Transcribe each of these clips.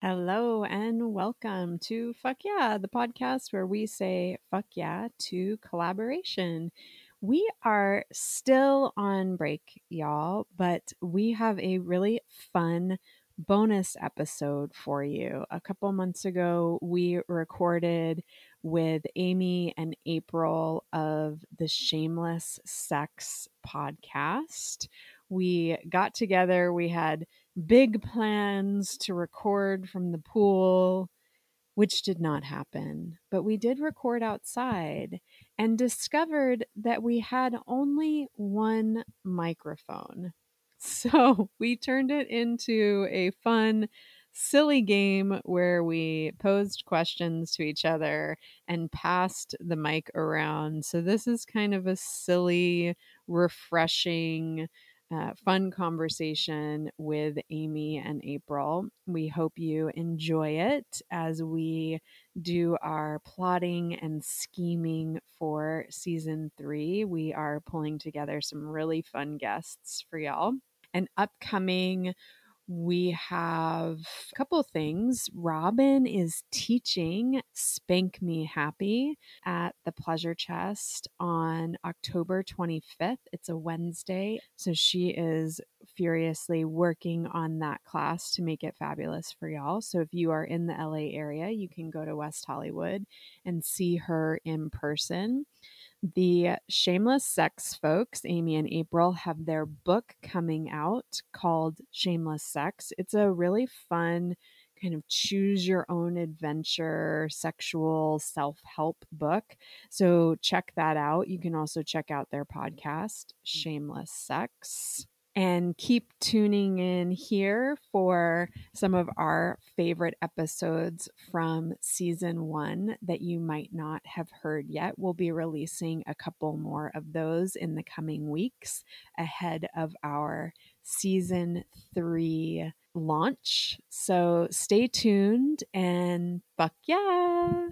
Hello and welcome to Fuck Yeah, the podcast where we say fuck yeah to collaboration. We are still on break, y'all, but we have a really fun bonus episode for you. A couple months ago, we recorded with Amy and April of the Shameless Sex podcast. We got together, we had big plans to record from the pool, which did not happen. But we did record outside and discovered that we had only one microphone. So we turned it into a fun, silly game where we posed questions to each other and passed the mic around. So this is kind of a silly, refreshing, uh, fun conversation with Amy and April. We hope you enjoy it as we do our plotting and scheming for season three. We are pulling together some really fun guests for y'all. An upcoming we have a couple things. Robin is teaching Spank Me Happy at the Pleasure Chest on October 25th. It's a Wednesday. So she is furiously working on that class to make it fabulous for y'all. So if you are in the LA area, you can go to West Hollywood and see her in person. The Shameless Sex folks, Amy and April, have their book coming out called Shameless Sex. It's a really fun, kind of choose your own adventure sexual self help book. So check that out. You can also check out their podcast, mm. Shameless Sex and keep tuning in here for some of our favorite episodes from season one that you might not have heard yet. We'll be releasing a couple more of those in the coming weeks ahead of our season three launch. So stay tuned and fuck yeah.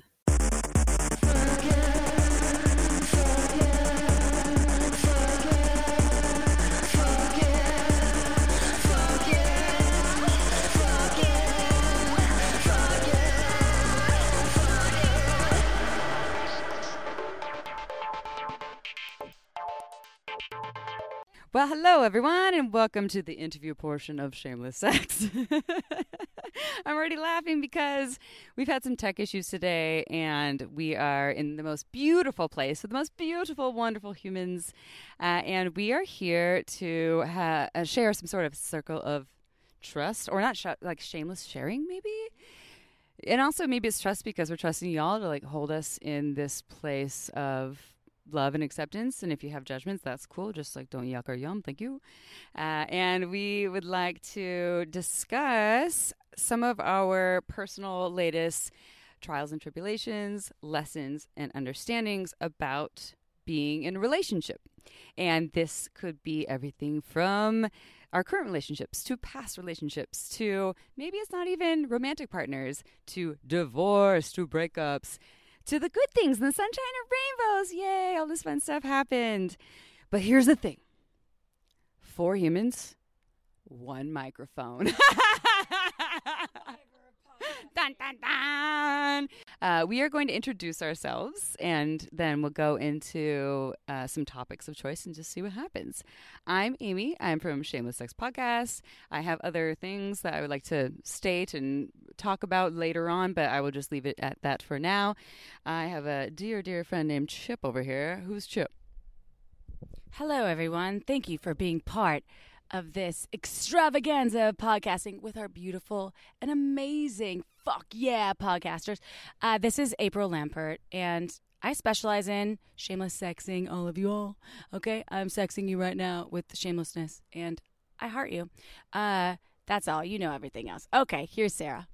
Well, hello everyone, and welcome to the interview portion of Shameless Sex. I'm already laughing because we've had some tech issues today, and we are in the most beautiful place with the most beautiful, wonderful humans, uh, and we are here to ha- uh, share some sort of circle of trust, or not sh- like shameless sharing, maybe. And also, maybe it's trust because we're trusting y'all to like hold us in this place of love and acceptance. And if you have judgments, that's cool. Just like don't yuck or yum. Thank you. Uh, and we would like to discuss some of our personal latest trials and tribulations, lessons, and understandings about being in a relationship. And this could be everything from our current relationships to past relationships to maybe it's not even romantic partners to divorce to breakups to the good things and the sunshine and rainbows. Yay, all this fun stuff happened. But here's the thing four humans, one microphone. dun, dun, dun. Uh, we are going to introduce ourselves and then we'll go into uh, some topics of choice and just see what happens. I'm Amy. I'm from Shameless Sex Podcast. I have other things that I would like to state and talk about later on, but I will just leave it at that for now. I have a dear, dear friend named Chip over here. Who's Chip? Hello, everyone. Thank you for being part of this extravaganza of podcasting with our beautiful and amazing fuck yeah podcasters. Uh, this is April Lampert, and I specialize in shameless sexing all of you all. Okay, I'm sexing you right now with shamelessness, and I heart you. Uh, that's all. You know everything else. Okay, here's Sarah.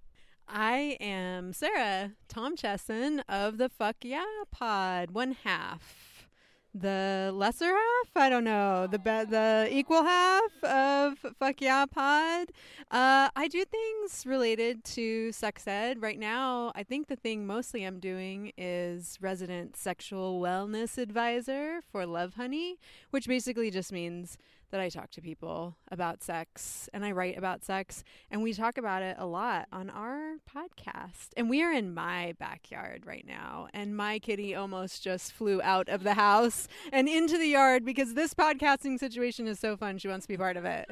I am Sarah Tomchesson of the Fuck Yeah Pod, one half the lesser half? I don't know. The be- the equal half of fuck yeah pod? Uh, i do things related to sex ed. Right now i think the thing mostly i'm doing is resident sexual wellness advisor for Lovehoney which basically just means that I talk to people about sex and I write about sex and we talk about it a lot on our podcast. And we are in my backyard right now and my kitty almost just flew out of the house and into the yard because this podcasting situation is so fun. She wants to be part of it.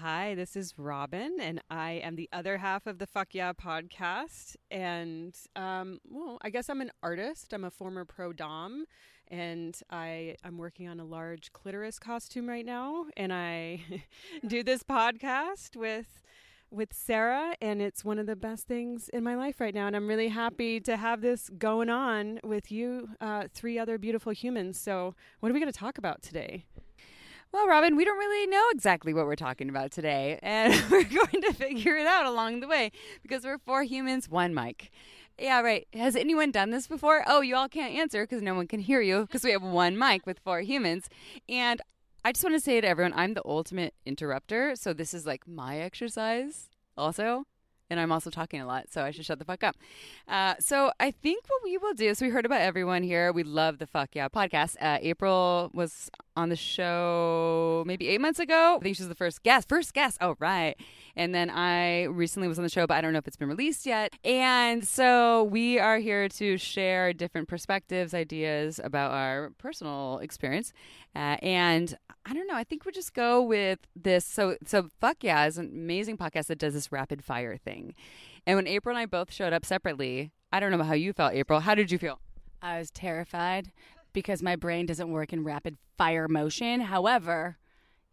Hi, this is Robin, and I am the other half of the Fuck Yeah podcast. And, um, well, I guess I'm an artist. I'm a former pro dom, and I I'm working on a large clitoris costume right now, and I do this podcast with with Sarah, and it's one of the best things in my life right now. And I'm really happy to have this going on with you, uh, three other beautiful humans. So, what are we going to talk about today? Well, Robin, we don't really know exactly what we're talking about today, and we're going to figure it out along the way because we're four humans, one mic. Yeah, right. Has anyone done this before? Oh, you all can't answer because no one can hear you because we have one mic with four humans. And I just want to say to everyone, I'm the ultimate interrupter. So this is like my exercise also and I'm also talking a lot, so I should shut the fuck up. Uh, so I think what we will do is we heard about everyone here. We love the Fuck Yeah podcast. Uh, April was on the show maybe eight months ago. I think she was the first guest. First guest. Oh, right. And then I recently was on the show, but I don't know if it's been released yet. And so we are here to share different perspectives, ideas about our personal experience. Uh, and I don't know. I think we'll just go with this. So, so fuck yeah is an amazing podcast that does this rapid fire thing. And when April and I both showed up separately, I don't know how you felt, April. How did you feel? I was terrified because my brain doesn't work in rapid fire motion. However,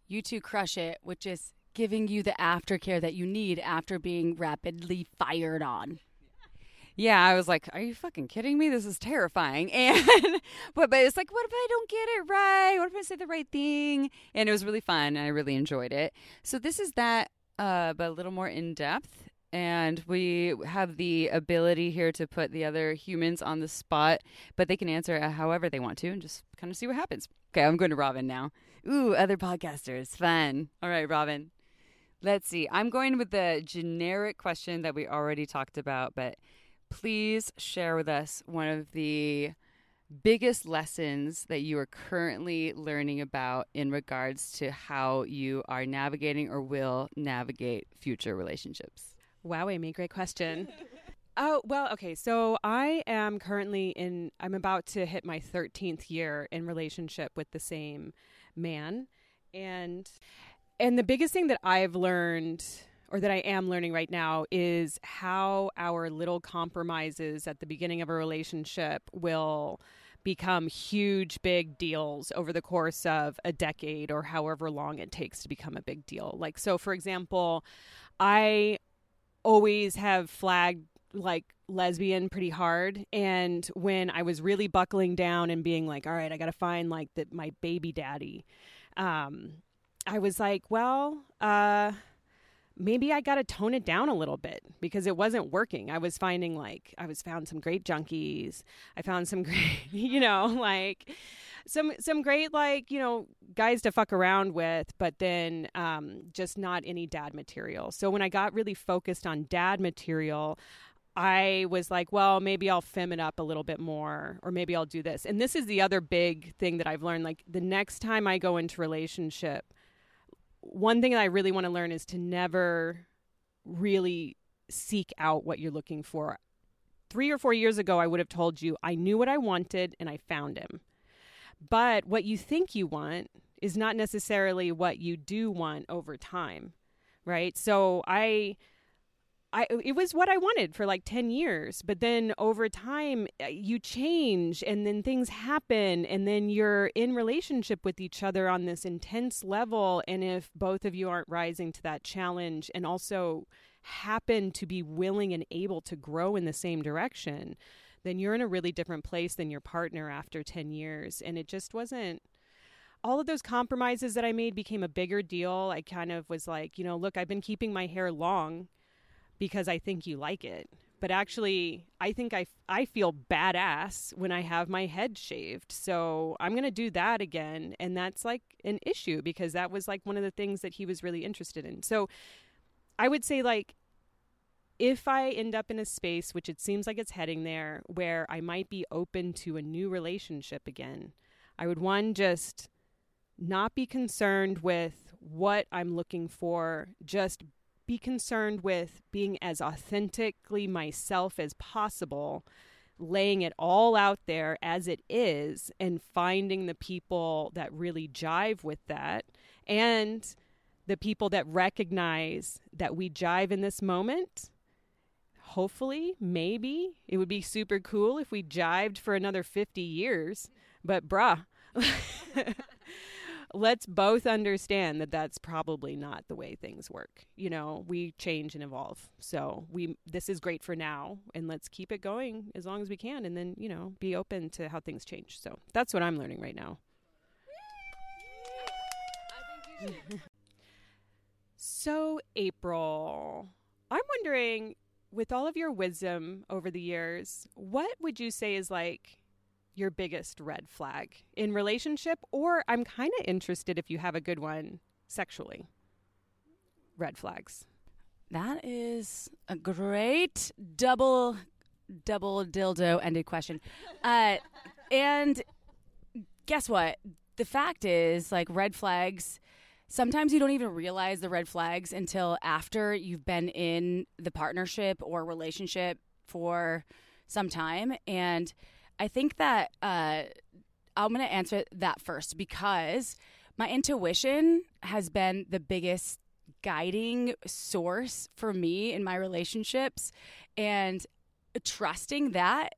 you two crush it which is giving you the aftercare that you need after being rapidly fired on. Yeah, I was like, "Are you fucking kidding me? This is terrifying." And but but it's like, what if I don't get it right? What if I say the right thing? And it was really fun, and I really enjoyed it. So this is that, uh, but a little more in depth. And we have the ability here to put the other humans on the spot, but they can answer however they want to and just kind of see what happens. Okay, I'm going to Robin now. Ooh, other podcasters. Fun. All right, Robin. Let's see. I'm going with the generic question that we already talked about, but please share with us one of the biggest lessons that you are currently learning about in regards to how you are navigating or will navigate future relationships. Wow, Amy, great question. Oh, well, okay. So I am currently in, I'm about to hit my 13th year in relationship with the same man. And, and the biggest thing that I've learned or that I am learning right now is how our little compromises at the beginning of a relationship will become huge, big deals over the course of a decade or however long it takes to become a big deal. Like, so for example, I always have flagged like lesbian pretty hard. And when i was really buckling down and being like all right i gotta find like that my baby daddy um i was like well uh maybe i gotta tone it down a little bit because it wasn't working. I was finding like i was found some great junkies. I found some great you know like some some great like you know guys to fuck around with, but then um, just not any dad material. So when I got really focused on dad material. I was like, well, maybe I'll fem it up a little bit more, or maybe I'll do this. And this is the other big thing that I've learned. Like the next time I go into relationship, one thing that I really want to learn is to never really seek out what you're looking for. Three or four years ago, I would have told you I knew what I wanted and I found him. But what you think you want is not necessarily what you do want over time, right? So I I it was what I wanted for like 10 years, but then over time uh, you change and then things happen and then you're in relationship with each other on this intense level and if both of you aren't rising to that challenge and also happen to be willing and able to grow in the same direction, then you're in a really different place than your partner after 10 years. And it just wasn't all of those compromises that I made became a bigger deal. I kind of was like, you know, look, I've been keeping my hair long because I think you like it. But actually, I think I, I feel badass when I have my head shaved. So I'm going to do that again. And that's like an issue because that was like one of the things that he was really interested in. So I would say, like, if I end up in a space, which it seems like it's heading there, where I might be open to a new relationship again, I would one just not be concerned with what I'm looking for, just be concerned with being as authentically myself as possible, laying it all out there as it is, and finding the people that really jive with that. And the people that recognize that we jive in this moment hopefully, maybe it would be super cool if we jived for another 50 years. But, bruh, let's both understand that that's probably not the way things work. You know, we change and evolve. So, we this is great for now and let's keep it going as long as we can and then, you know, be open to how things change. So, that's what I'm learning right now. so, April, I'm wondering with all of your wisdom over the years, what would you say is like your biggest red flag in relationship? Or I'm kind of interested if you have a good one sexually. Red flags. That is a great double double dildo ended question. Uh, and guess what? The fact is, like, red flags sometimes you don't even realize the red flags until after you've been in the partnership or relationship for some time. And I think that uh, I'm going to answer that first because my intuition has been the biggest guiding source for me in my relationships. And trusting that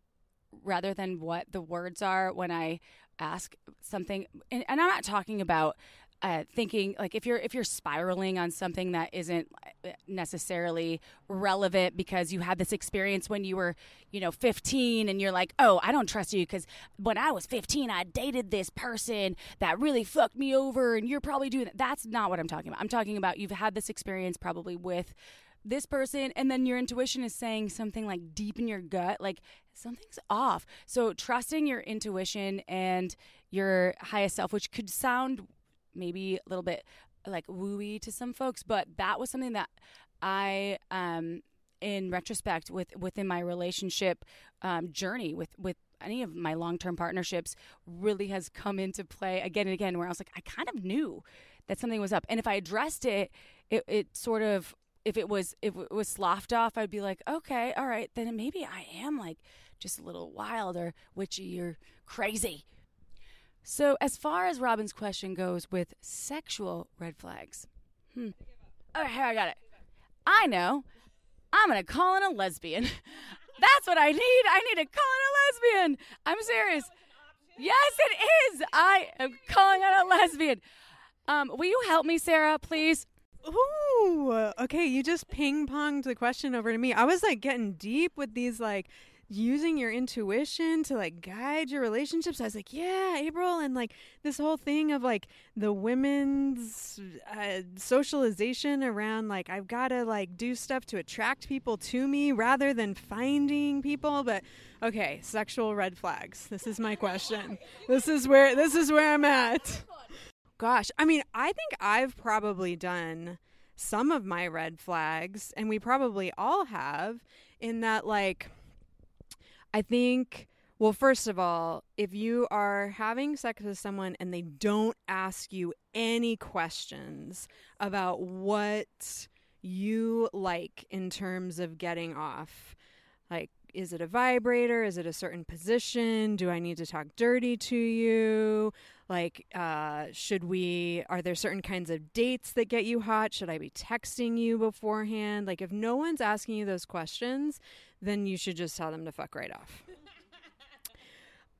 rather than what the words are when I ask something. And, and I'm not talking about uh, thinking like if you're if you're spiraling on something that isn't uh, necessarily relevant because you had this experience when you were you know 15 and you're like oh i don't trust you because when i was 15 i dated this person that really fucked me over and you're probably doing that that's not what i'm talking about. I'm talking about you've had this experience probably with this person and then your intuition is saying something like deep in your gut like something's off. So trusting your intuition and your highest self which could sound maybe a little bit like wooey to some folks, but that was something that I, um, in retrospect, with within my relationship um, journey with with any of my long term partnerships, really has come into play again and again. Where I was like, I kind of knew that something was up, and if I addressed it, it, it sort of if it was if it was sloughed off, I'd be like, okay, all right, then maybe I am like just a little wild or witchy or crazy. So, as far as Robin's question goes with sexual red flags, hmm. Oh, here, I got it. I know. I'm going to call in a lesbian. That's what I need. I need to call in a lesbian. I'm serious. Yes, it is. I am calling out a lesbian. Um, will you help me, Sarah, please? Ooh, okay. You just ping ponged the question over to me. I was like getting deep with these like using your intuition to like guide your relationships. I was like, yeah, April, and like this whole thing of like the women's uh, socialization around like I've got to like do stuff to attract people to me rather than finding people. But okay, sexual red flags. This is my question. This is where this is where I'm at. Gosh, I mean, I think I've probably done some of my red flags, and we probably all have, in that like I think, well, first of all, if you are having sex with someone and they don't ask you any questions about what you like in terms of getting off, like, is it a vibrator? Is it a certain position? Do I need to talk dirty to you? Like, uh, should we, are there certain kinds of dates that get you hot? Should I be texting you beforehand? Like, if no one's asking you those questions, then you should just tell them to fuck right off.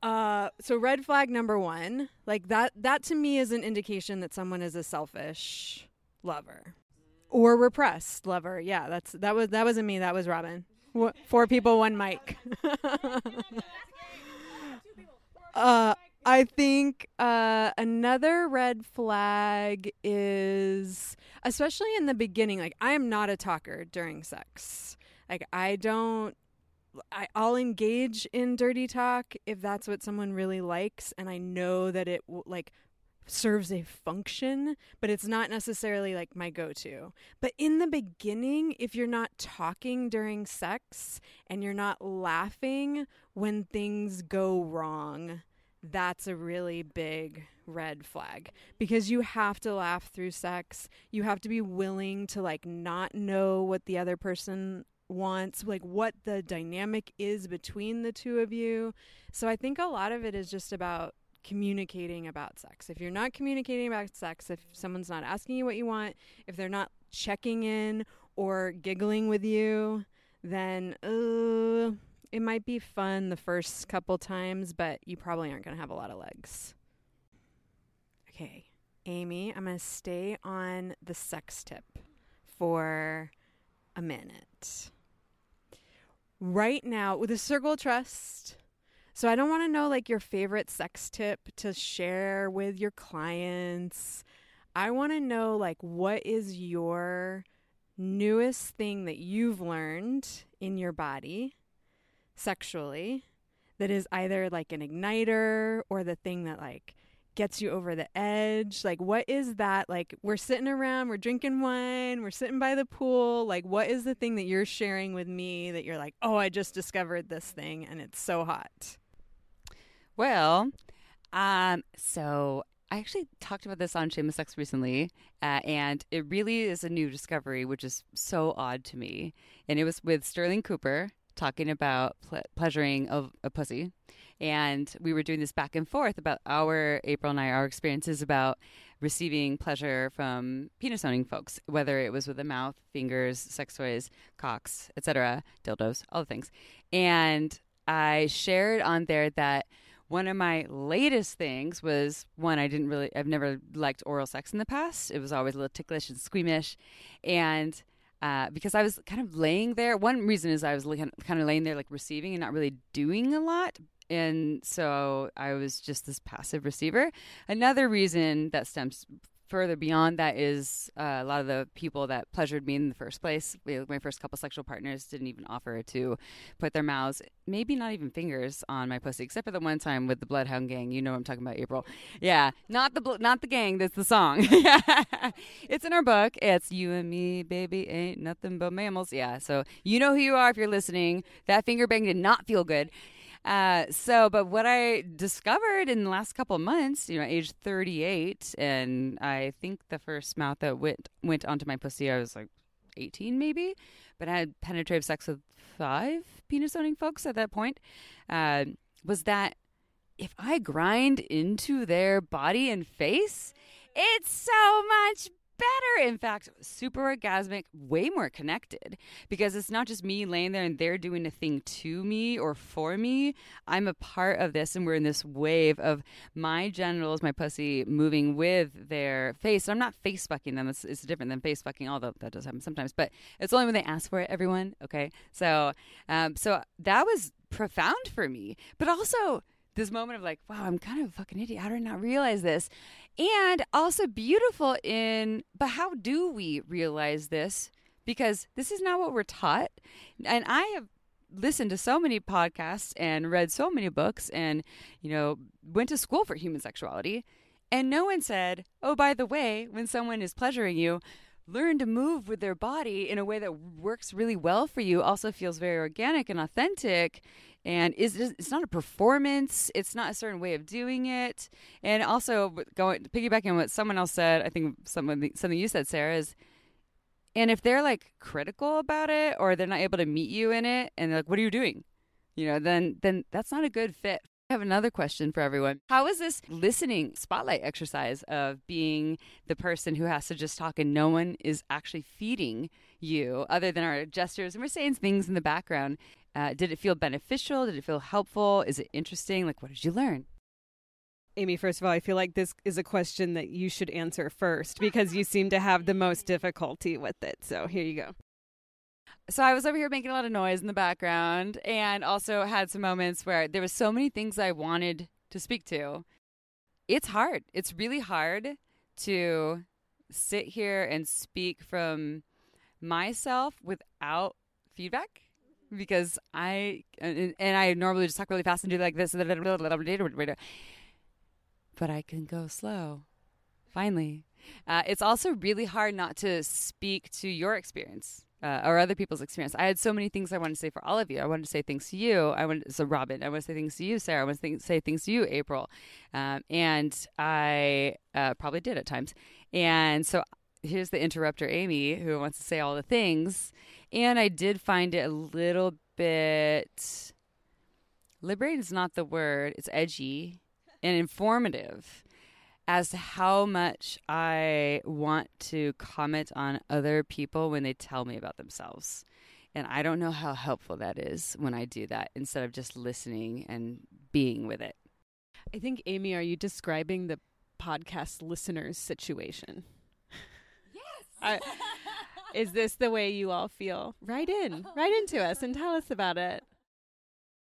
Uh, so red flag number one, like that, that to me is an indication that someone is a selfish lover or repressed lover. Yeah, that's that was that wasn't me. That was Robin. Four people, one mic. uh, I think uh, another red flag is, especially in the beginning, like I am not a talker during sex. Like I don't I, I'll engage in dirty talk if that's what someone really likes, and I know that it like serves a function, but it's not necessarily like my go-to. But in the beginning, if you're not talking during sex and you're not laughing when things go wrong, that's a really big red flag because you have to laugh through sex. You have to be willing to like not know what the other person wants, like what the dynamic is between the two of you. So I think a lot of it is just about communicating about sex. If you're not communicating about sex, if someone's not asking you what you want, if they're not checking in or giggling with you, then uh, it might be fun the first couple times, but you probably aren't going to have a lot of legs. Okay, Amy, I'm going to stay on the sex tip for a minute. Right now, with a circle of trust, so I don't want to know like your favorite sex tip to share with your clients. I want to know like what is your newest thing that you've learned in your body sexually that is either like an igniter or the thing that like gets you over the edge? Like, what is that? Like, we're sitting around, we're drinking wine, we're sitting by the pool. Like, what is the thing that you're sharing with me that you're like, oh, I just discovered this thing and it's so hot? Well, um, so I actually talked about this on Shameless Sex recently, uh, and it really is a new discovery, which is so odd to me. And it was with Sterling Cooper talking about ple- pleasuring of a pussy. And we were doing this back and forth about our, April and I, our experiences about receiving pleasure from penis owning folks, whether it was with the mouth, fingers, sex toys, cocks, etc., dildos, all the things. And I shared on there that one of my latest things was one I didn't really, I've never liked oral sex in the past. It was always a little ticklish and squeamish. And uh, because I was kind of laying there. One reason is I was kind of laying there, like receiving and not really doing a lot. And so I was just this passive receiver. Another reason that stems further beyond that is uh, a lot of the people that pleasured me in the first place, my first couple sexual partners, didn't even offer to put their mouths, maybe not even fingers, on my pussy, except for the one time with the Bloodhound Gang. You know what I'm talking about, April? Yeah, not the not the gang. That's the song. it's in our book. It's you and me, baby, ain't nothing but mammals. Yeah, so you know who you are if you're listening. That finger bang did not feel good. Uh, so, but what I discovered in the last couple months, you know, age 38, and I think the first mouth that went went onto my pussy, I was like 18 maybe, but I had penetrative sex with five penis owning folks at that point, uh, was that if I grind into their body and face, it's so much better. In fact, super orgasmic, way more connected because it's not just me laying there and they're doing a thing to me or for me. I'm a part of this, and we're in this wave of my genitals, my pussy moving with their face. I'm not face fucking them. It's, it's different than face fucking, although that does happen sometimes. But it's only when they ask for it. Everyone, okay. So, um, so that was profound for me, but also this moment of like, wow, I'm kind of a fucking idiot. How did I not realize this? And also beautiful in, but how do we realize this? Because this is not what we're taught. And I have listened to so many podcasts and read so many books and, you know, went to school for human sexuality. And no one said, oh, by the way, when someone is pleasuring you, learn to move with their body in a way that works really well for you, also feels very organic and authentic and is it's not a performance. It's not a certain way of doing it. And also going piggybacking on what someone else said i think someone something you said sarah is and if they're like critical about it or they're not able to meet you in it and they're like what are you doing? You know then then that's not a good fit. I have another question for everyone. How is this listening spotlight exercise of being the person who has to just talk and no one is actually feeding you other than our gestures? And we're saying things in the background? Uh, did it feel beneficial? Did it feel helpful? Is it interesting? Like, what did you learn? Amy, first of all, I feel like this is a question that you should answer first because you seem to have the most difficulty with it. So here you go. So I was over here making a lot of noise in the background and also had some moments where there was so many things I wanted to speak to. It's hard. It's really hard to sit here and speak from myself without feedback because I and, and I normally just talk really fast and do like this, but I can go slow. Finally, uh, it's also really hard not to speak to your experience uh, or other people's experience. I had so many things I wanted to say for all of you. I wanted to say things to you. I wanted so Robin. I want to say things to you, Sarah. I want to say things to you, April. Um, and I uh, probably did at times. And so here's the interrupter, Amy, who wants to say all the things. And I did find it a little bit liberating is not the word. It's edgy and informative as to how much I want to comment on other people when they tell me about themselves. And I don't know how helpful that is when I do that instead of just listening and being with it. I think, Amy, are you describing the podcast listeners situation? Yes. is this the way you all feel? Write in, write into us and tell us about it.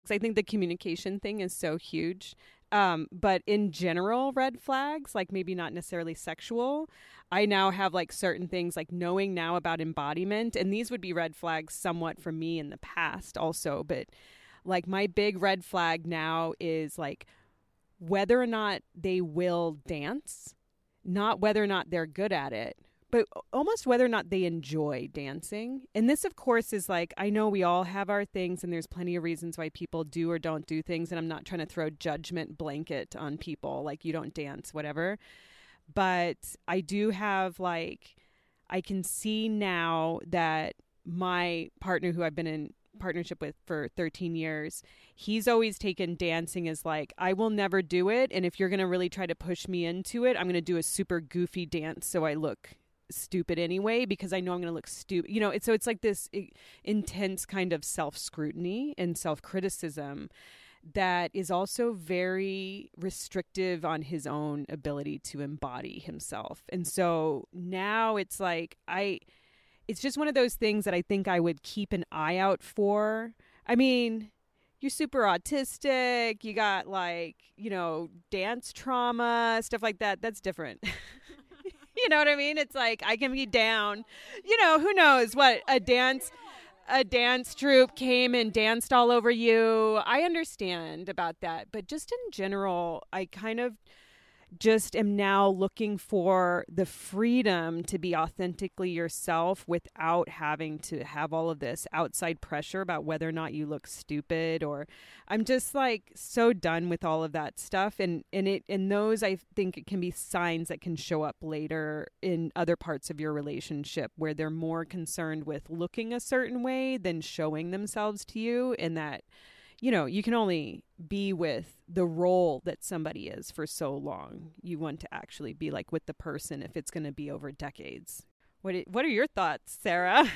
Because I think the communication thing is so huge. Um, but in general, red flags, like maybe not necessarily sexual, I now have like certain things like knowing now about embodiment. And these would be red flags somewhat for me in the past also. But like my big red flag now is like whether or not they will dance, not whether or not they're good at it but almost whether or not they enjoy dancing. And this, of course, is like I know we all have our things, and there's plenty of reasons why people do or don't do things. And I'm not trying to throw judgment blanket on people like you don't dance, whatever. But I do have like, I can see now that my partner, who I've been in partnership with for 13 years, he's always taken dancing as like, I will never do it. And if you're going to really try to push me into it, I'm going to do a super goofy dance so I look stupid anyway because I know I'm going to look stupid. You know, it's so it's like this intense kind of self-scrutiny and self-criticism that is also very restrictive on his own ability to embody himself. And so now it's like I it's just one of those things that I think I would keep an eye out for. I mean, you're super autistic, you got like, you know, dance trauma, stuff like that. That's different. you know what I mean? It's like I can be down. You know, who knows what a dance a dance troupe came and danced all over you. I understand about that, but just in general, I kind of just am now looking for the freedom to be authentically yourself without having to have all of this outside pressure about whether or not you look stupid or I'm just like so done with all of that stuff. And and it and those I think it can be signs that can show up later in other parts of your relationship where they're more concerned with looking a certain way than showing themselves to you and that you know, you can only be with the role that somebody is for so long. You want to actually be like with the person if it's going to be over decades. What what are your thoughts, Sarah?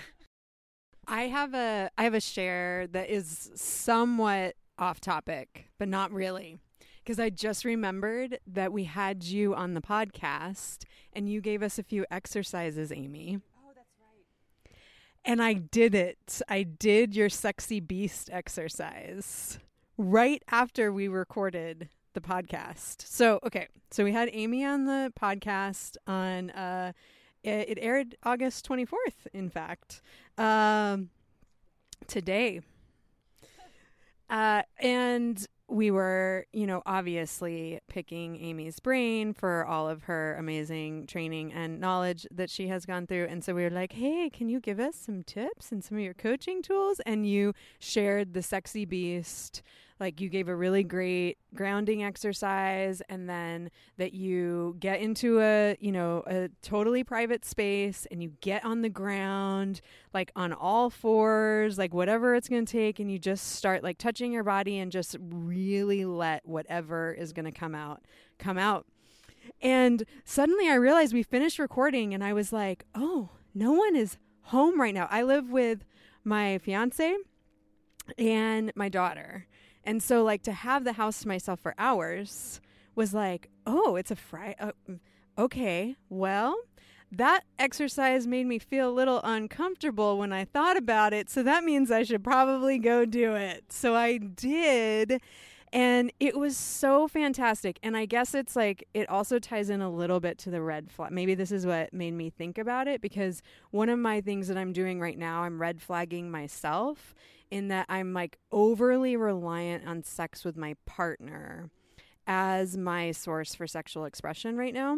I have a I have a share that is somewhat off topic, but not really. Because I just remembered that we had you on the podcast and you gave us a few exercises, Amy. And I did it. I did your sexy beast exercise right after we recorded the podcast. So, okay. So we had Amy on the podcast on uh it, aired August 24th, in fact. Um today. Uh and we were, you know, obviously picking Amy's brain for all of her amazing training and knowledge that she has gone through. And so we were like, hey, can you give us some tips and some of your coaching tools? And you shared the Sexy Beast like you gave a really great grounding exercise and then that you get into a you know a totally private space and you get on the ground like on all fours like whatever it's going to take and you just start like touching your body and just really let whatever is going to come out come out. And suddenly i realized we finished recording and i was like oh no one is home right now. I live with my fiance and my daughter and so, like, to have the house to myself for hours was like, oh, it's a Friday. Uh, okay, well, that exercise made me feel a little uncomfortable when I thought about it. So that means I should probably go do it. So I did. And it was so fantastic. And I guess it's like, it also ties in a little bit to the red flag. Maybe this is what made me think about it because one of my things that I'm doing right now, I'm red flagging myself in that I'm like overly reliant on sex with my partner as my source for sexual expression right now.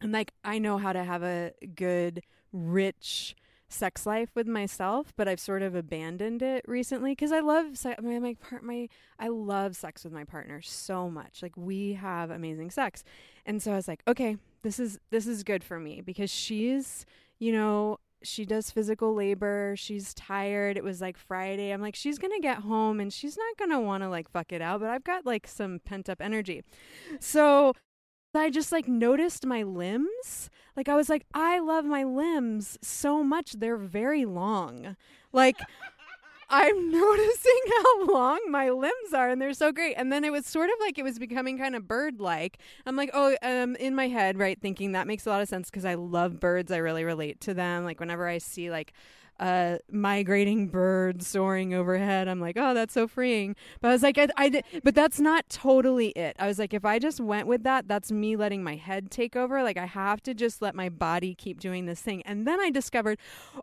And like I know how to have a good, rich sex life with myself, but I've sort of abandoned it recently because I love se- my my part my I love sex with my partner so much. Like we have amazing sex, and so I was like, okay, this is this is good for me because she's you know she does physical labor. She's tired. It was like Friday. I'm like, she's going to get home and she's not going to want to like fuck it out, but I've got like some pent up energy. So I just like noticed my limbs. Like I was like, I love my limbs so much. They're very long. Like I'm noticing how long my limbs are and they're so great. And then it was sort of like it was becoming kind of bird like. I'm like, oh, um, in my head, right, thinking that makes a lot of sense because I love birds. I really relate to them. Like whenever I see like uh, migrating birds soaring overhead. I'm like, oh, that's so freeing. But I was like, I, I, but that's not totally it. I was like, if I just went with that, that's me letting my head take over. Like I have to just let my body keep doing this thing. And then I discovered,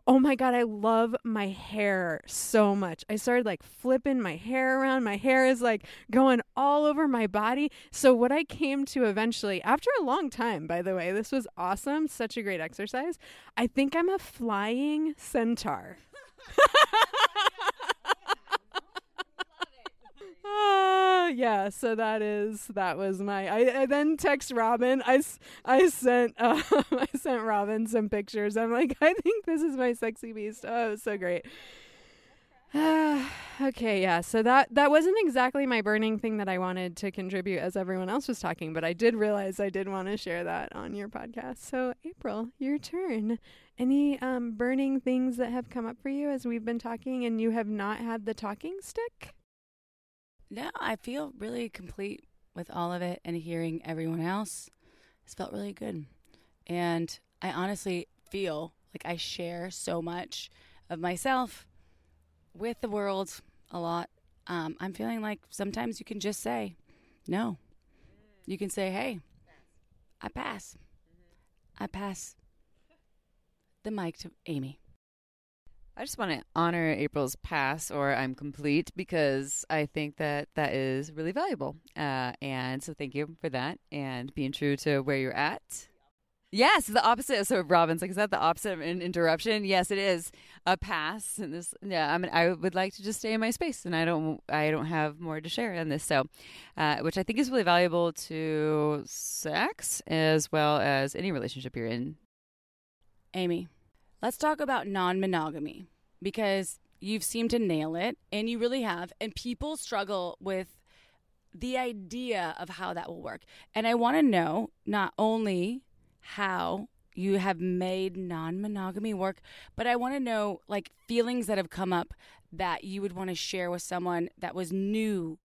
oh my god, I love my hair so much. I started like flipping my hair around. My hair is like going all over my body. So what I came to eventually, after a long time, by the way, this was awesome, such a great exercise. I think I'm a flying centaur guitar. Uh, yeah, so that is that was my. I, I then text Robin. I, I sent uh, I sent Robin some pictures. I'm like, I think this is my sexy beast. Oh, it was so great. okay, yeah. So that that wasn't exactly my burning thing that I wanted to contribute as everyone else was talking, but I did realize I did want to share that on your podcast. So, April, your turn. Any um, burning things that have come up for you as we've been talking and you have not had the talking stick? No, I feel really complete with all of it and hearing everyone else. It's felt really good. And I honestly feel like I share so much of myself with the world a lot. Um, I'm feeling like sometimes you can just say no. You can say, hey, I pass. I pass the mic to Amy. I just want to honor April's pass or I'm complete because I think that that is really valuable. Uh, and so thank you for that and being true to where you're at. Yes, the opposite. So Robin's like, is that the opposite of an interruption? Yes, it is a pass. And this, yeah, I mean, I would like to just stay in my space, and I don't, I don't have more to share on this. So, uh, which I think is really valuable to sex as well as any relationship you're in. Amy, Let's talk about non monogamy because you've seemed to nail it and you really have. And people struggle with the idea of how that will work. And I want to know not only how you have made non monogamy work, but I want to know like feelings that have come up that you would want to share with someone that was new.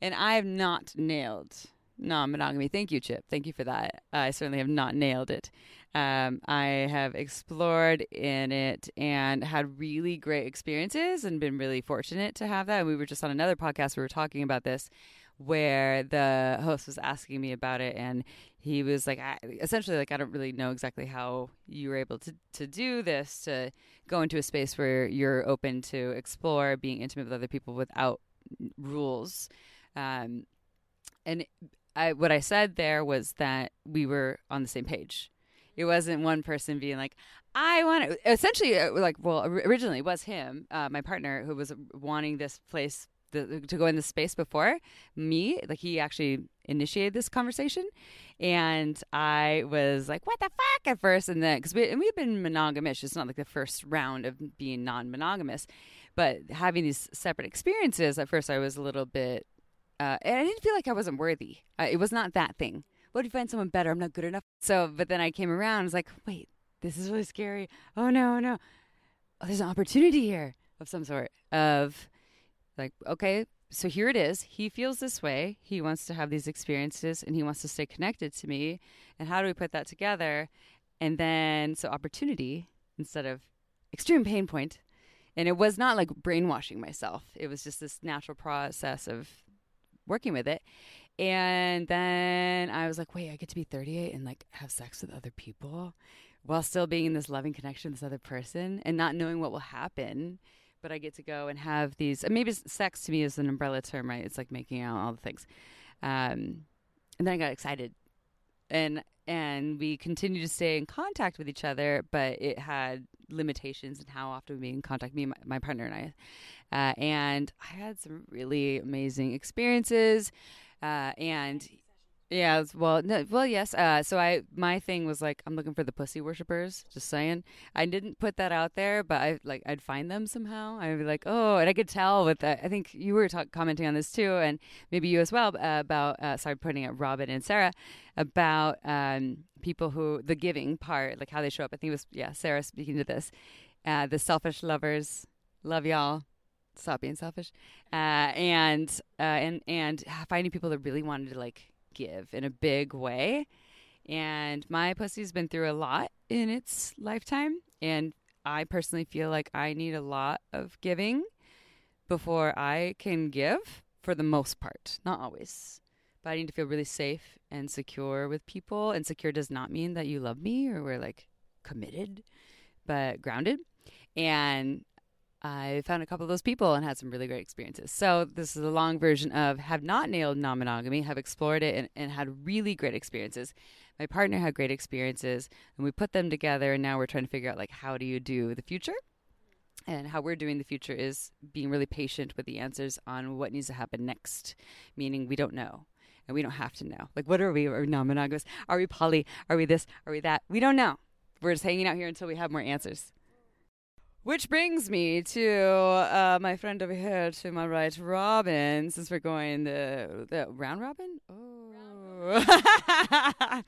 And I have not nailed non monogamy. Thank you, Chip. Thank you for that. I certainly have not nailed it. Um, I have explored in it and had really great experiences and been really fortunate to have that. And we were just on another podcast, we were talking about this where the host was asking me about it and he was like I, essentially like i don't really know exactly how you were able to, to do this to go into a space where you're open to explore being intimate with other people without rules um, and I, what i said there was that we were on the same page it wasn't one person being like, I want to. Essentially, uh, like, well, originally it was him, uh, my partner, who was wanting this place the, to go in this space before me. Like, he actually initiated this conversation, and I was like, "What the fuck?" at first, and then because we and we've been monogamous. It's not like the first round of being non-monogamous, but having these separate experiences. At first, I was a little bit. Uh, and I didn't feel like I wasn't worthy. Uh, it was not that thing what if you find someone better? I'm not good enough. So, but then I came around. I was like, wait, this is really scary. Oh no, no. Oh, there's an opportunity here of some sort. Of like, okay, so here it is. He feels this way. He wants to have these experiences, and he wants to stay connected to me. And how do we put that together? And then, so opportunity instead of extreme pain point. And it was not like brainwashing myself. It was just this natural process of working with it. And then I was like, wait, I get to be 38 and like have sex with other people while still being in this loving connection with this other person and not knowing what will happen. But I get to go and have these. Maybe sex to me is an umbrella term, right? It's like making out all the things. Um, and then I got excited, and and we continued to stay in contact with each other, but it had limitations in how often we in contact. Me, my, my partner, and I, uh, and I had some really amazing experiences, uh, and yeah, well, no, well, yes. Uh, so I, my thing was like, I'm looking for the pussy worshippers. Just saying, I didn't put that out there, but I like, I'd find them somehow. I'd be like, oh, and I could tell with that. I think you were talk- commenting on this too, and maybe you as well uh, about. Uh, sorry, pointing at Robin and Sarah about um, people who the giving part, like how they show up. I think it was yeah, Sarah speaking to this. Uh, the selfish lovers, love y'all stop being selfish uh, and uh, and and finding people that really wanted to like give in a big way. And my pussy's been through a lot in its lifetime. And I personally feel like I need a lot of giving before I can give for the most part. Not always. But I need to feel really safe and secure with people. And secure does not mean that you love me or we're like committed, but grounded. And I found a couple of those people and had some really great experiences. So this is a long version of have not nailed non-monogamy, have explored it and, and had really great experiences. My partner had great experiences and we put them together and now we're trying to figure out like how do you do the future? And how we're doing the future is being really patient with the answers on what needs to happen next, meaning we don't know and we don't have to know. Like, what are we? Are we non monogamous? Are we poly? Are we this? Are we that? We don't know. We're just hanging out here until we have more answers. Which brings me to uh, my friend over here to my right, Robin, since we're going the, the round robin? Oh.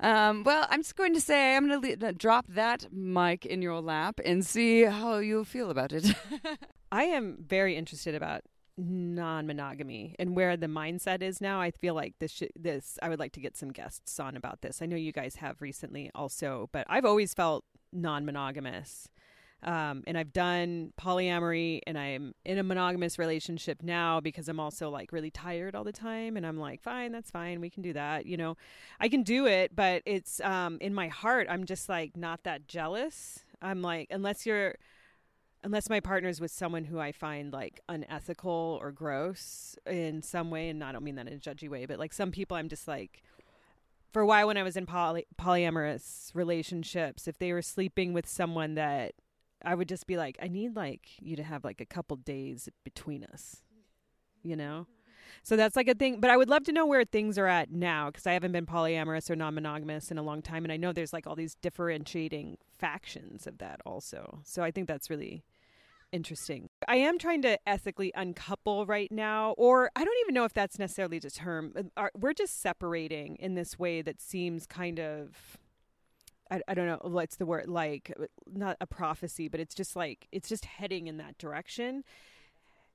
um, well, I'm just going to say I'm going to le- drop that mic in your lap and see how you feel about it. I am very interested about non-monogamy and where the mindset is now. I feel like this sh- this I would like to get some guests on about this. I know you guys have recently also, but I've always felt non-monogamous. Um, and I've done polyamory and I'm in a monogamous relationship now because I'm also like really tired all the time. And I'm like, fine, that's fine. We can do that. You know, I can do it, but it's um, in my heart, I'm just like not that jealous. I'm like, unless you're, unless my partner's with someone who I find like unethical or gross in some way. And I don't mean that in a judgy way, but like some people, I'm just like, for a while when I was in poly- polyamorous relationships, if they were sleeping with someone that I would just be like, I need like you to have like a couple days between us, you know? So that's like a thing. But I would love to know where things are at now because I haven't been polyamorous or non monogamous in a long time. And I know there's like all these differentiating factions of that also. So I think that's really interesting. I am trying to ethically uncouple right now, or I don't even know if that's necessarily the term. Uh, we're just separating in this way that seems kind of I, I don't know what's the word like uh, not a prophecy but it's just like it's just heading in that direction.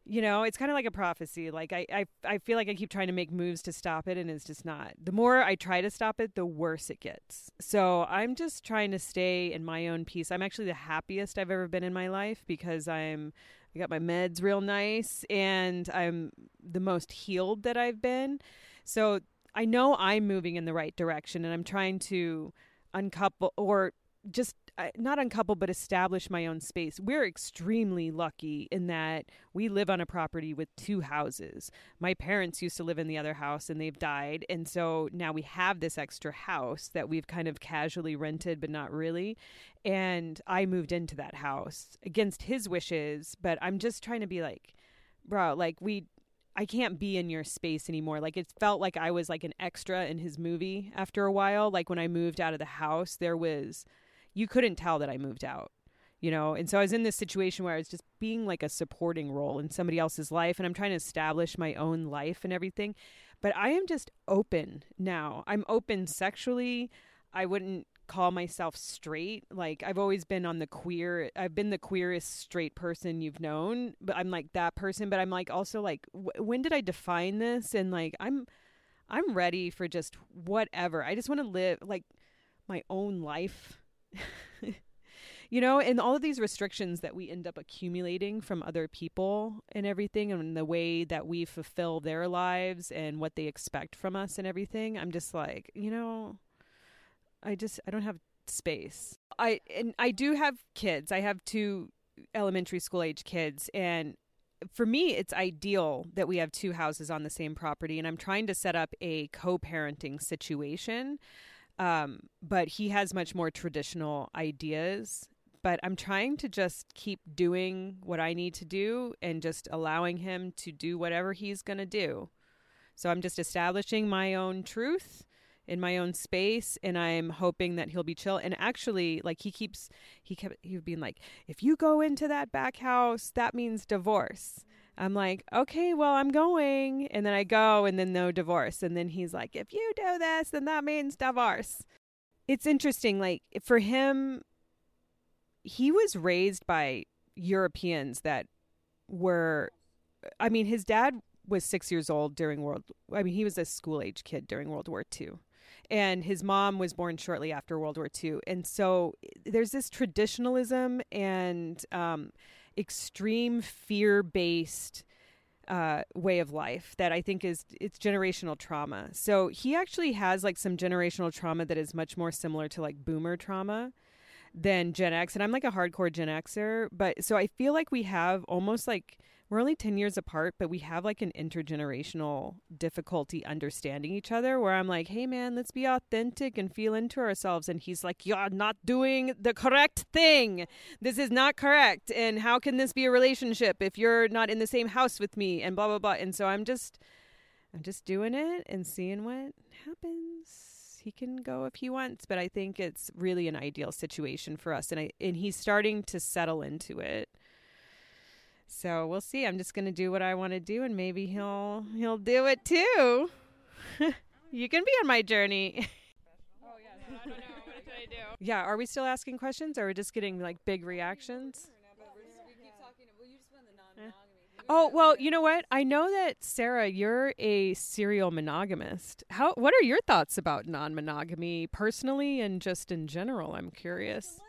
You know it's kind of like a prophecy. Like I, I i feel like i keep trying to make moves to stop it and it's just not. The more i try to stop it the worse it gets. So i'm just trying to stay in my own peace. I'm actually the happiest i've ever been in my life because i'm i got my meds real nice and i'm the most healed that i've been. So i know i'm moving in the right direction and i'm trying to uncouple or just uh, not uncouple but establish my own space. We're extremely lucky in that we live on a property with two houses. My parents used to live in the other house and they've died and so now we have this extra house that we've kind of casually rented but not really. And I moved into that house against his wishes, but I'm just trying to be like bro, like we I can't be in your space anymore. Like it felt like I was like an extra in his movie after a while. Like when I moved out of the house, there was you couldn't tell that I moved out. You know, and so I was in this situation where I was just being like a supporting role in somebody else's life and I'm trying to establish my own life and everything. But I am just open now. I'm open sexually. I wouldn't call myself straight. Like I've always been on the queer. I've been the queerest straight person you've known, but I'm like that person. But I'm like also like, when did I define this? And like I'm, I'm ready for just whatever. I just want to live like my own life. you know, and all of these restrictions that we end up accumulating from other people and everything, and the way that we fulfill their lives and what they expect from us and everything. I'm just like, you know, I just I don't have space. I and I do have kids. I have two elementary school age kids and for me it's ideal that we have two houses on the same property and I'm trying to set up a co-parenting situation Um, but he has much more traditional ideas. But I'm trying to just keep doing what I need to do and just allowing him to do whatever he's going to do. So I'm just establishing my own truth in my own space and I'm hoping that he'll be chill. And actually, like he keeps he kept he was being like, if you go into that back house, that means divorce. I'm like, okay, well, I'm going. And then I go and then no divorce. And then he's like, if you do this, then that means divorce. It's interesting. Like for him, he was raised by Europeans that were, I mean, his dad was six years old during World, I mean, he was a school age kid during World War II and his mom was born shortly after World War II. And so there's this traditionalism and um, extreme fear based uh, way of life that I think is it's generational trauma. So he actually has like some generational trauma that is much more similar to like boomer trauma than Gen X. And I'm like a hardcore Gen Xer, but so I feel like we have almost like we're only 10 years apart, but we have like an intergenerational difficulty understanding each other where I'm like, hey man, let's be authentic and feel into ourselves. And he's like, you're not doing the correct thing. This is not correct. And how can this be a relationship if you're not in the same house with me and blah, blah, blah. And so I'm just, I'm just doing it and seeing what happens. He can go if he wants, but I think it's really an ideal situation for us. And I, and he's starting to settle into it so we'll see. I'm just gonna do what I want to do, and maybe he'll he'll do it too. you can be on my journey. oh yeah, I don't know. What I do? Yeah, are we still asking questions, or are we just getting like big reactions? Oh well, you know what? I know that Sarah, you're a serial monogamist. How? What are your thoughts about non-monogamy, personally and just in general? I'm curious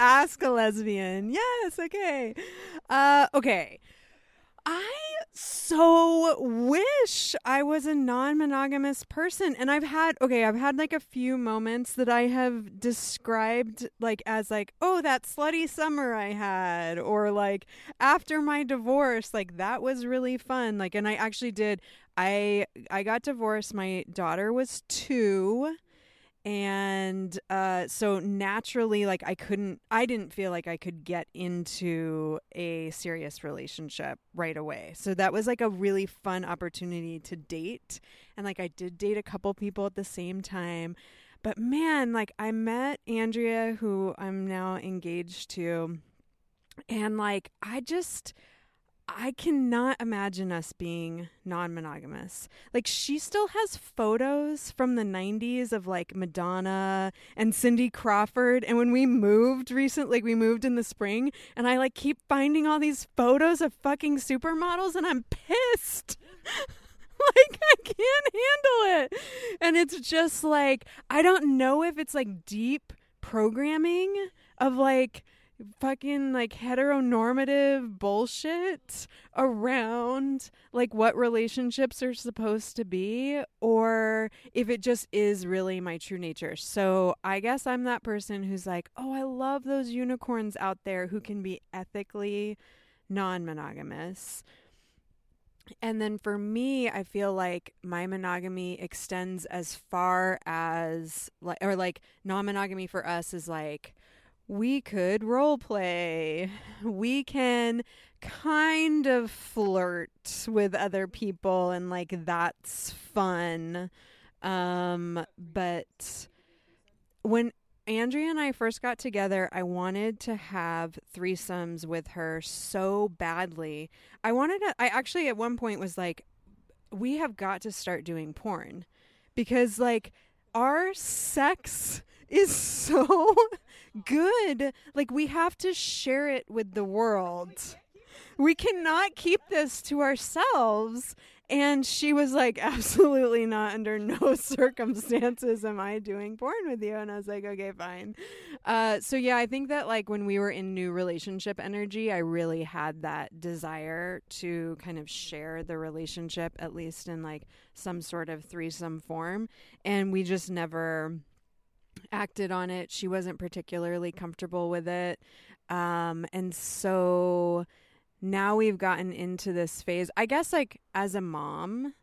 ask a lesbian. Yes, okay. Uh, okay. I so wish I was a non monogamous person. And I've had, okay, I've had like a few moments that I have described like as like, oh, that slutty summer I had, or like after my divorce, like that was really fun. Like, and I actually did, I, I got divorced. My daughter was two and uh, so naturally like i couldn't i didn't feel like i could get into a serious relationship right away. So that was like a really fun opportunity to date. And like i did date a couple people at the same time. But man like i met andrea who i'm now engaged to. And like i just I cannot imagine us being non monogamous. Like, she still has photos from the 90s of like Madonna and Cindy Crawford. And when we moved recently, we moved in the spring, and I like keep finding all these photos of fucking supermodels, and I'm pissed. like I can't handle it. And it's just like I don't know if it's like deep programming of like fucking like heteronormative bullshit around like what relationships are supposed to be or if it just is really my true nature. So I guess I'm that person who's like, "Oh, I love those unicorns out there who can be ethically non-monogamous." And then for me, I feel like my monogamy extends as far as like or like non-monogamy for us is like we could role play. We can kind of flirt with other people and like that's fun. Um but when Andrea and I first got together, I wanted to have threesomes with her so badly. I wanted to I actually at one point was like we have got to start doing porn because like our sex is so good. Like we have to share it with the world. We cannot keep this to ourselves. And she was like, absolutely not. Under no circumstances am I doing porn with you. And I was like, okay, fine. Uh, so yeah, I think that like when we were in new relationship energy, I really had that desire to kind of share the relationship, at least in like some sort of threesome form. And we just never acted on it. She wasn't particularly comfortable with it. Um, and so now we've gotten into this phase. I guess, like, as a mom,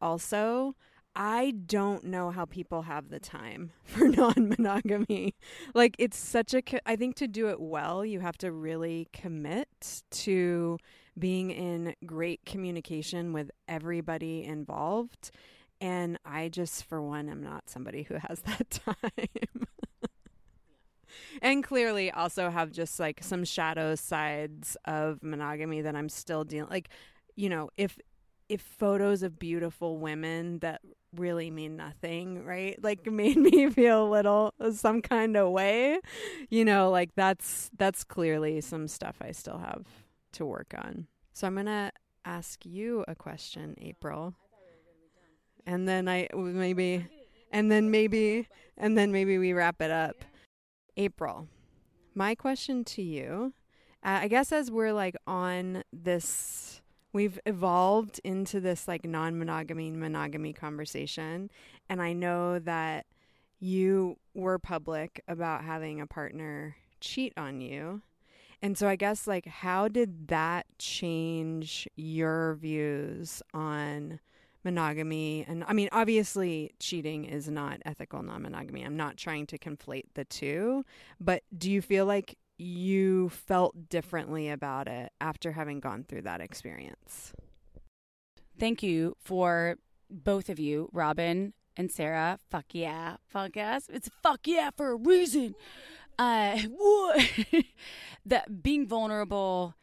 also, I don't know how people have the time for non-monogamy. Like it's such a I think to do it well, you have to really commit to being in great communication with everybody involved. And I just for one am not somebody who has that time. and clearly also have just like some shadow sides of monogamy that I'm still dealing like you know, if if photos of beautiful women that really mean nothing, right? Like made me feel a little some kind of way. You know, like that's that's clearly some stuff I still have to work on. So I'm going to ask you a question, April. And then I maybe and then maybe and then maybe we wrap it up. April, my question to you, uh, I guess as we're like on this we've evolved into this like non-monogamy monogamy conversation. And i know that you were public about having a partner cheat on you. And so i guess like how did that change your views on monogamy and i mean obviously cheating is not ethical non-monogamy i'm not trying to conflate the two but do you feel like you felt differently about it after having gone through that experience. Thank you for both of you, Robin and Sarah. Fuck yeah, fuck yes. It's fuck yeah for a reason. Uh, what? that being vulnerable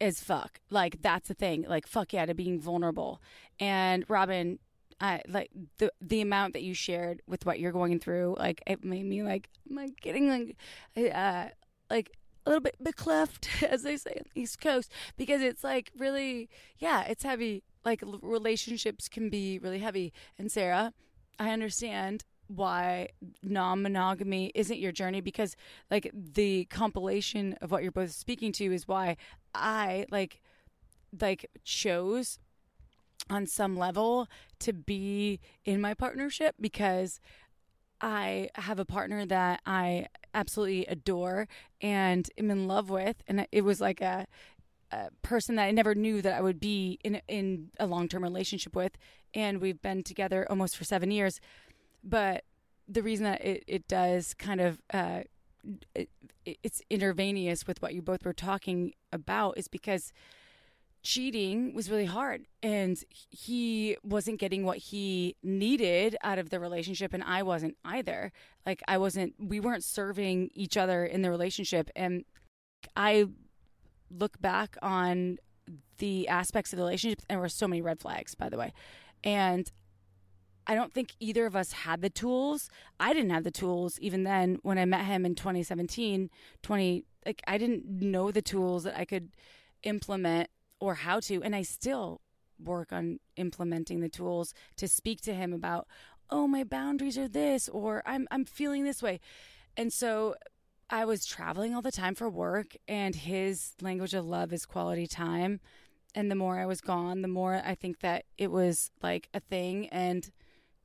is fuck. Like that's the thing. Like fuck yeah to being vulnerable. And Robin, I like the the amount that you shared with what you're going through. Like it made me like like getting like uh like a little bit becleft, as they say on the East Coast, because it's like really, yeah, it's heavy. Like relationships can be really heavy. And Sarah, I understand why non-monogamy isn't your journey because like the compilation of what you're both speaking to is why I like like chose on some level to be in my partnership because I have a partner that I absolutely adore and am in love with, and it was like a, a person that I never knew that I would be in in a long term relationship with, and we've been together almost for seven years. But the reason that it, it does kind of uh, it, it's interveneous with what you both were talking about is because cheating was really hard and he wasn't getting what he needed out of the relationship and I wasn't either. Like I wasn't we weren't serving each other in the relationship and I look back on the aspects of the relationship and there were so many red flags by the way. And I don't think either of us had the tools. I didn't have the tools even then when I met him in 2017, 20 like I didn't know the tools that I could implement or how to. And I still work on implementing the tools to speak to him about, oh, my boundaries are this, or I'm I'm feeling this way. And so I was traveling all the time for work, and his language of love is quality time. And the more I was gone, the more I think that it was like a thing. And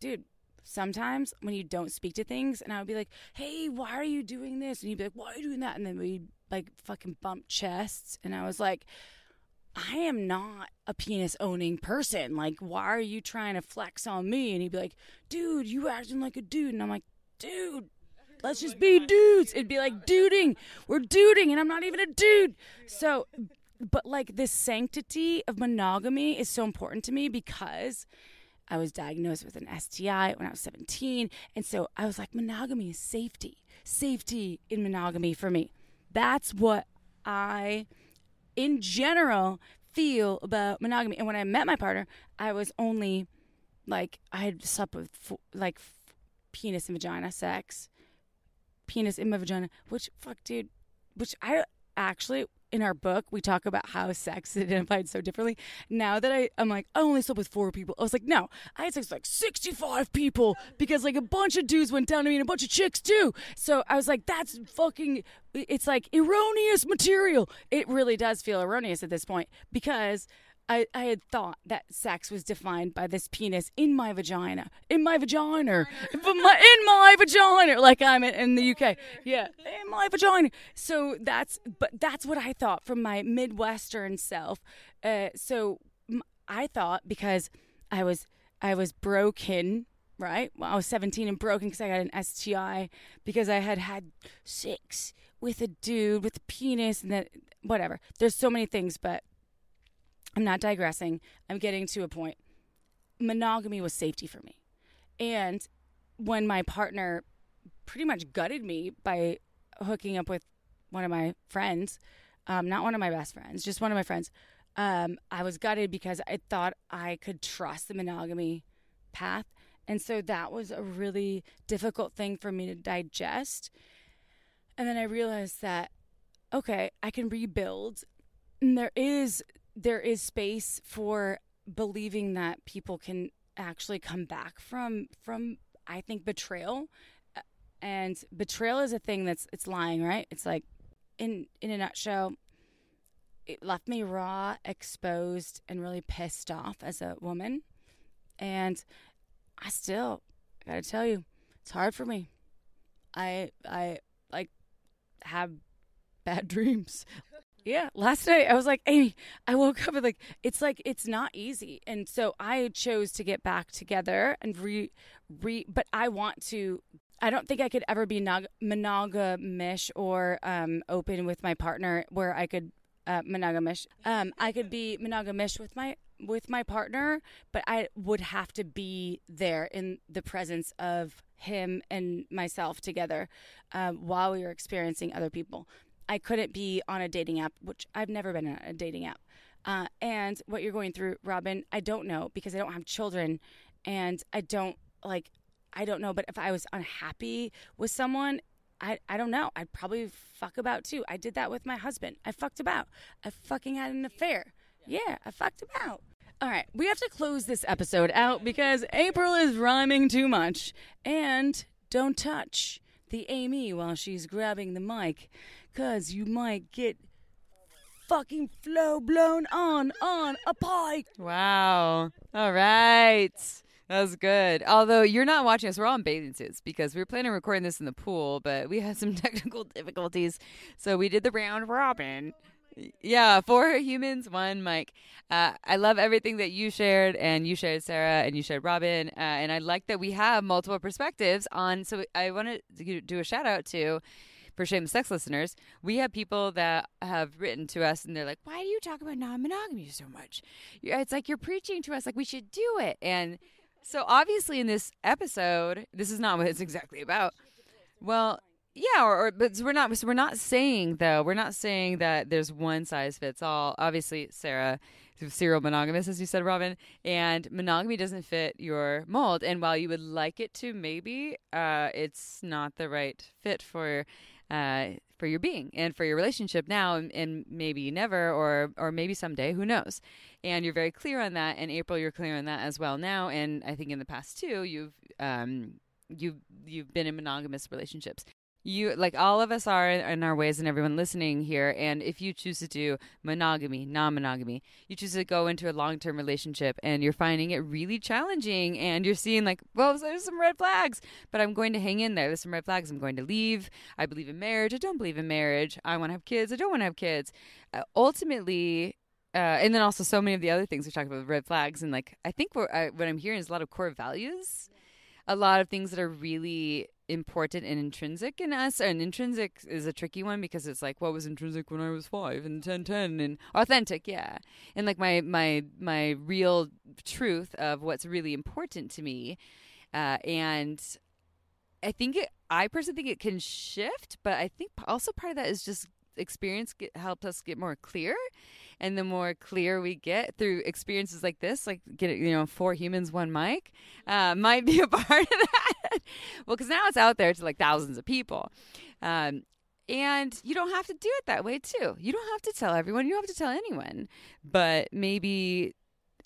dude, sometimes when you don't speak to things, and I would be like, hey, why are you doing this? And he'd be like, why are you doing that? And then we like fucking bump chests. And I was like, I am not a penis owning person. Like, why are you trying to flex on me? And he'd be like, dude, you acting like a dude. And I'm like, dude, let's just be dudes. It'd be like duding. We're duding, and I'm not even a dude. So, but like this sanctity of monogamy is so important to me because I was diagnosed with an STI when I was 17. And so I was like, monogamy is safety, safety in monogamy for me. That's what I in general feel about monogamy. And when I met my partner, I was only like I had slept with like penis and vagina sex, penis in my vagina, which fuck, dude, which I actually in our book we talk about how sex is identified so differently. Now that I I'm like I only slept with four people. I was like no, I had sex with like 65 people because like a bunch of dudes went down to me and a bunch of chicks too. So I was like that's fucking it's like erroneous material. It really does feel erroneous at this point because I, I had thought that sex was defined by this penis in my vagina, in my vagina, in my, in my vagina, like I'm in, in the UK. Yeah, in my vagina. So that's, but that's what I thought from my Midwestern self. Uh, so I thought because I was I was broken, right? Well, I was 17 and broken because I got an STI because I had had sex with a dude with a penis and that whatever. There's so many things, but I'm not digressing. I'm getting to a point. Monogamy was safety for me. And when my partner pretty much gutted me by hooking up with one of my friends, um, not one of my best friends, just one of my friends, um, I was gutted because I thought I could trust the monogamy path. And so that was a really difficult thing for me to digest. And then I realized that, okay, I can rebuild. And there is there is space for believing that people can actually come back from from I think betrayal. Uh, and betrayal is a thing that's it's lying, right? It's like in in a nutshell, it left me raw, exposed, and really pissed off as a woman. And I still I gotta tell you, it's hard for me. I I like have bad dreams. Yeah, last night I was like, Amy, I woke up and like it's like it's not easy. And so I chose to get back together and re re but I want to I don't think I could ever be nog- monogamish or um, open with my partner where I could uh, monogamish. Um, I could be monogamish with my with my partner, but I would have to be there in the presence of him and myself together uh, while we were experiencing other people. I couldn't be on a dating app, which I've never been on a dating app. Uh, and what you're going through, Robin, I don't know because I don't have children, and I don't like I don't know, but if I was unhappy with someone, I, I don't know. I'd probably fuck about too. I did that with my husband. I fucked about. I fucking had an affair. Yeah, I fucked about. All right, we have to close this episode out because April is rhyming too much. And don't touch the Amy while she's grabbing the mic, because you might get fucking flow blown on on a pike. Wow. All right. That was good. Although you're not watching us, we're all in bathing suits because we were planning on recording this in the pool, but we had some technical difficulties. So we did the round robin. Yeah, four humans, one mic. Uh, I love everything that you shared, and you shared Sarah, and you shared Robin, uh, and I like that we have multiple perspectives on. So I want to do a shout out to for Shame Sex listeners, we have people that have written to us and they're like, why do you talk about non monogamy so much? It's like you're preaching to us like we should do it. And so obviously in this episode, this is not what it's exactly about. Well, yeah, or, or but we're not so we're not saying though, we're not saying that there's one size fits all. Obviously, Sarah serial monogamous, as you said, Robin, and monogamy doesn't fit your mold. And while you would like it to, maybe uh, it's not the right fit for uh, for your being and for your relationship now, and, and maybe never, or or maybe someday. Who knows? and you're very clear on that. And April, you're clear on that as well now. And I think in the past too, you've um, you've you've been in monogamous relationships. You like all of us are in our ways, and everyone listening here. And if you choose to do monogamy, non-monogamy, you choose to go into a long-term relationship, and you're finding it really challenging, and you're seeing like, well, there's some red flags, but I'm going to hang in there. There's some red flags. I'm going to leave. I believe in marriage. I don't believe in marriage. I want to have kids. I don't want to have kids. Uh, ultimately, uh, and then also so many of the other things we talked about, red flags, and like I think what, I, what I'm hearing is a lot of core values, a lot of things that are really important and intrinsic in us. And intrinsic is a tricky one because it's like what was intrinsic when I was five and ten ten and authentic, yeah, and like my my my real truth of what's really important to me, uh, and I think it, I personally think it can shift, but I think also part of that is just experience get, helps us get more clear and the more clear we get through experiences like this, like get you know four humans, one mic, uh, might be a part of that. well, because now it's out there to like thousands of people. Um, and you don't have to do it that way too. You don't have to tell everyone. You don't have to tell anyone. But maybe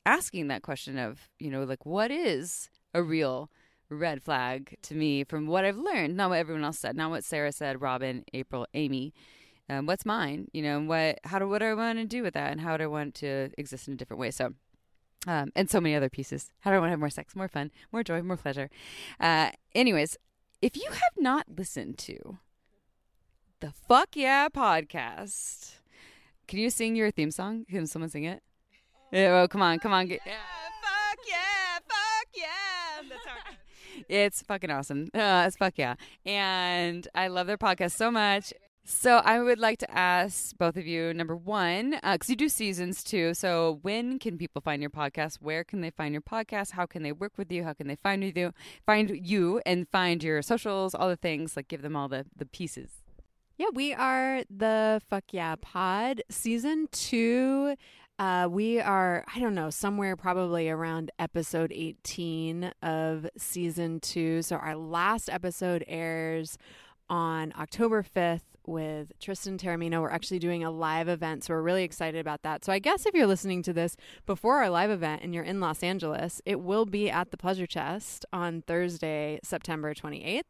asking that question of, you know, like what is a real red flag to me from what I've learned, not what everyone else said, not what Sarah said, Robin, April, Amy um, what's mine? You know what how do what do i want to do with that? And how do i want to exist in a different way? So um, and so many other pieces. How do i want to have more sex more fun more joy more pleasure? Uh, anyways if you have not listened to the fuck yeah podcast can you sing your theme song? Can someone sing it? Yeah, well, come on come on get, yeah, fuck yeah, fuck It's fucking awesome. Uh, it's fuck yeah. And I love their podcast so much. So I would like to ask both of you, number one, because uh, you do seasons too. So when can people find your podcast? Where can they find your podcast? How can they work with you? How can they find you? Find you and find your socials, all the things. Like give them all the the pieces. Yeah, we are the Fuck Yeah Pod season two. Uh, we are, I don't know, somewhere probably around episode 18 of season two. So our last episode airs on October 5th with Tristan Taormino. We're actually doing a live event, so we're really excited about that. So I guess if you're listening to this before our live event and you're in Los Angeles, it will be at the Pleasure Chest on Thursday, September 28th.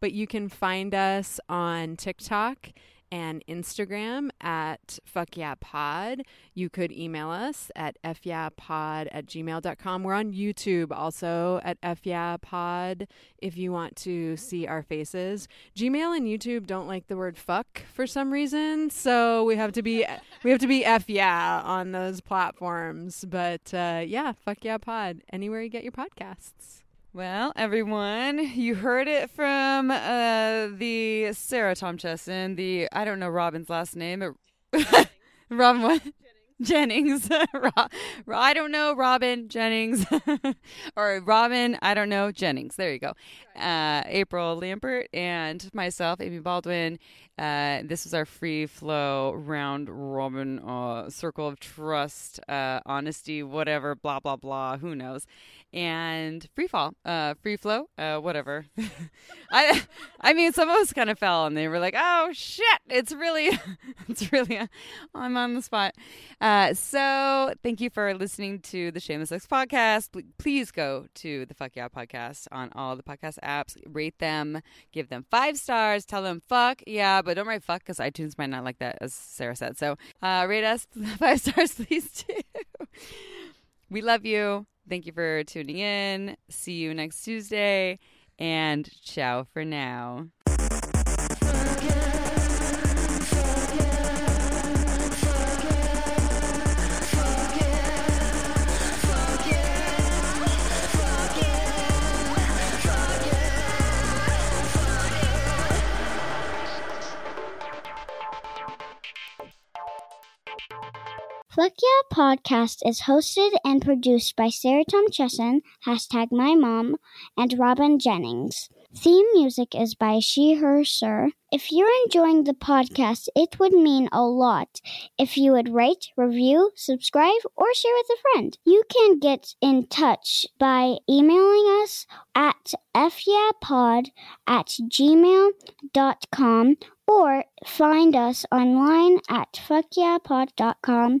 But you can find us on TikTok and Instagram at Fuck Yeah Pod. You could email us at fyeahpod at gmail.com. We're on YouTube also at fyeahpod if you want to see our faces. Gmail and YouTube don't like the word fuck for some reason, so we have to be we have to be F yeah on those platforms. But uh, yeah, Fuck Yeah Pod, anywhere you get your podcasts. Well, everyone, you heard it from uh, the Sarah Tomchesson, the I don't know Robin's last name, Robin what? Jennings. I don't know Robin Jennings, or Robin. I don't know Jennings. There you go. Uh, April Lampert and myself, Amy Baldwin. Uh, this was our free flow round robin uh, circle of trust, uh, honesty, whatever, blah blah blah. Who knows? and free fall, uh, free flow, uh, whatever. I, I mean, some of us kind of fell, and they were like, "Oh shit, it's really, it's really, I'm on the spot." Uh, so thank you for listening to the Shameless Sex podcast. Please go to the Fuck Yeah podcast on all the podcast apps. Rate them, give them five stars, tell them fuck yeah, but don't write fuck because iTunes might not like that, as Sarah said. So uh, rate us five stars, please we love you. Thank you for tuning in. See you next Tuesday. And ciao for now. Fuck Yeah podcast is hosted and produced by Sarah Tomchesson, hashtag my mom, and Robin Jennings. Theme music is by She Her Sir. If you're enjoying the podcast, it would mean a lot if you would rate, review, subscribe, or share with a friend. You can get in touch by emailing us at fyeahpod at gmail.com or find us online at fuckyeahpod.com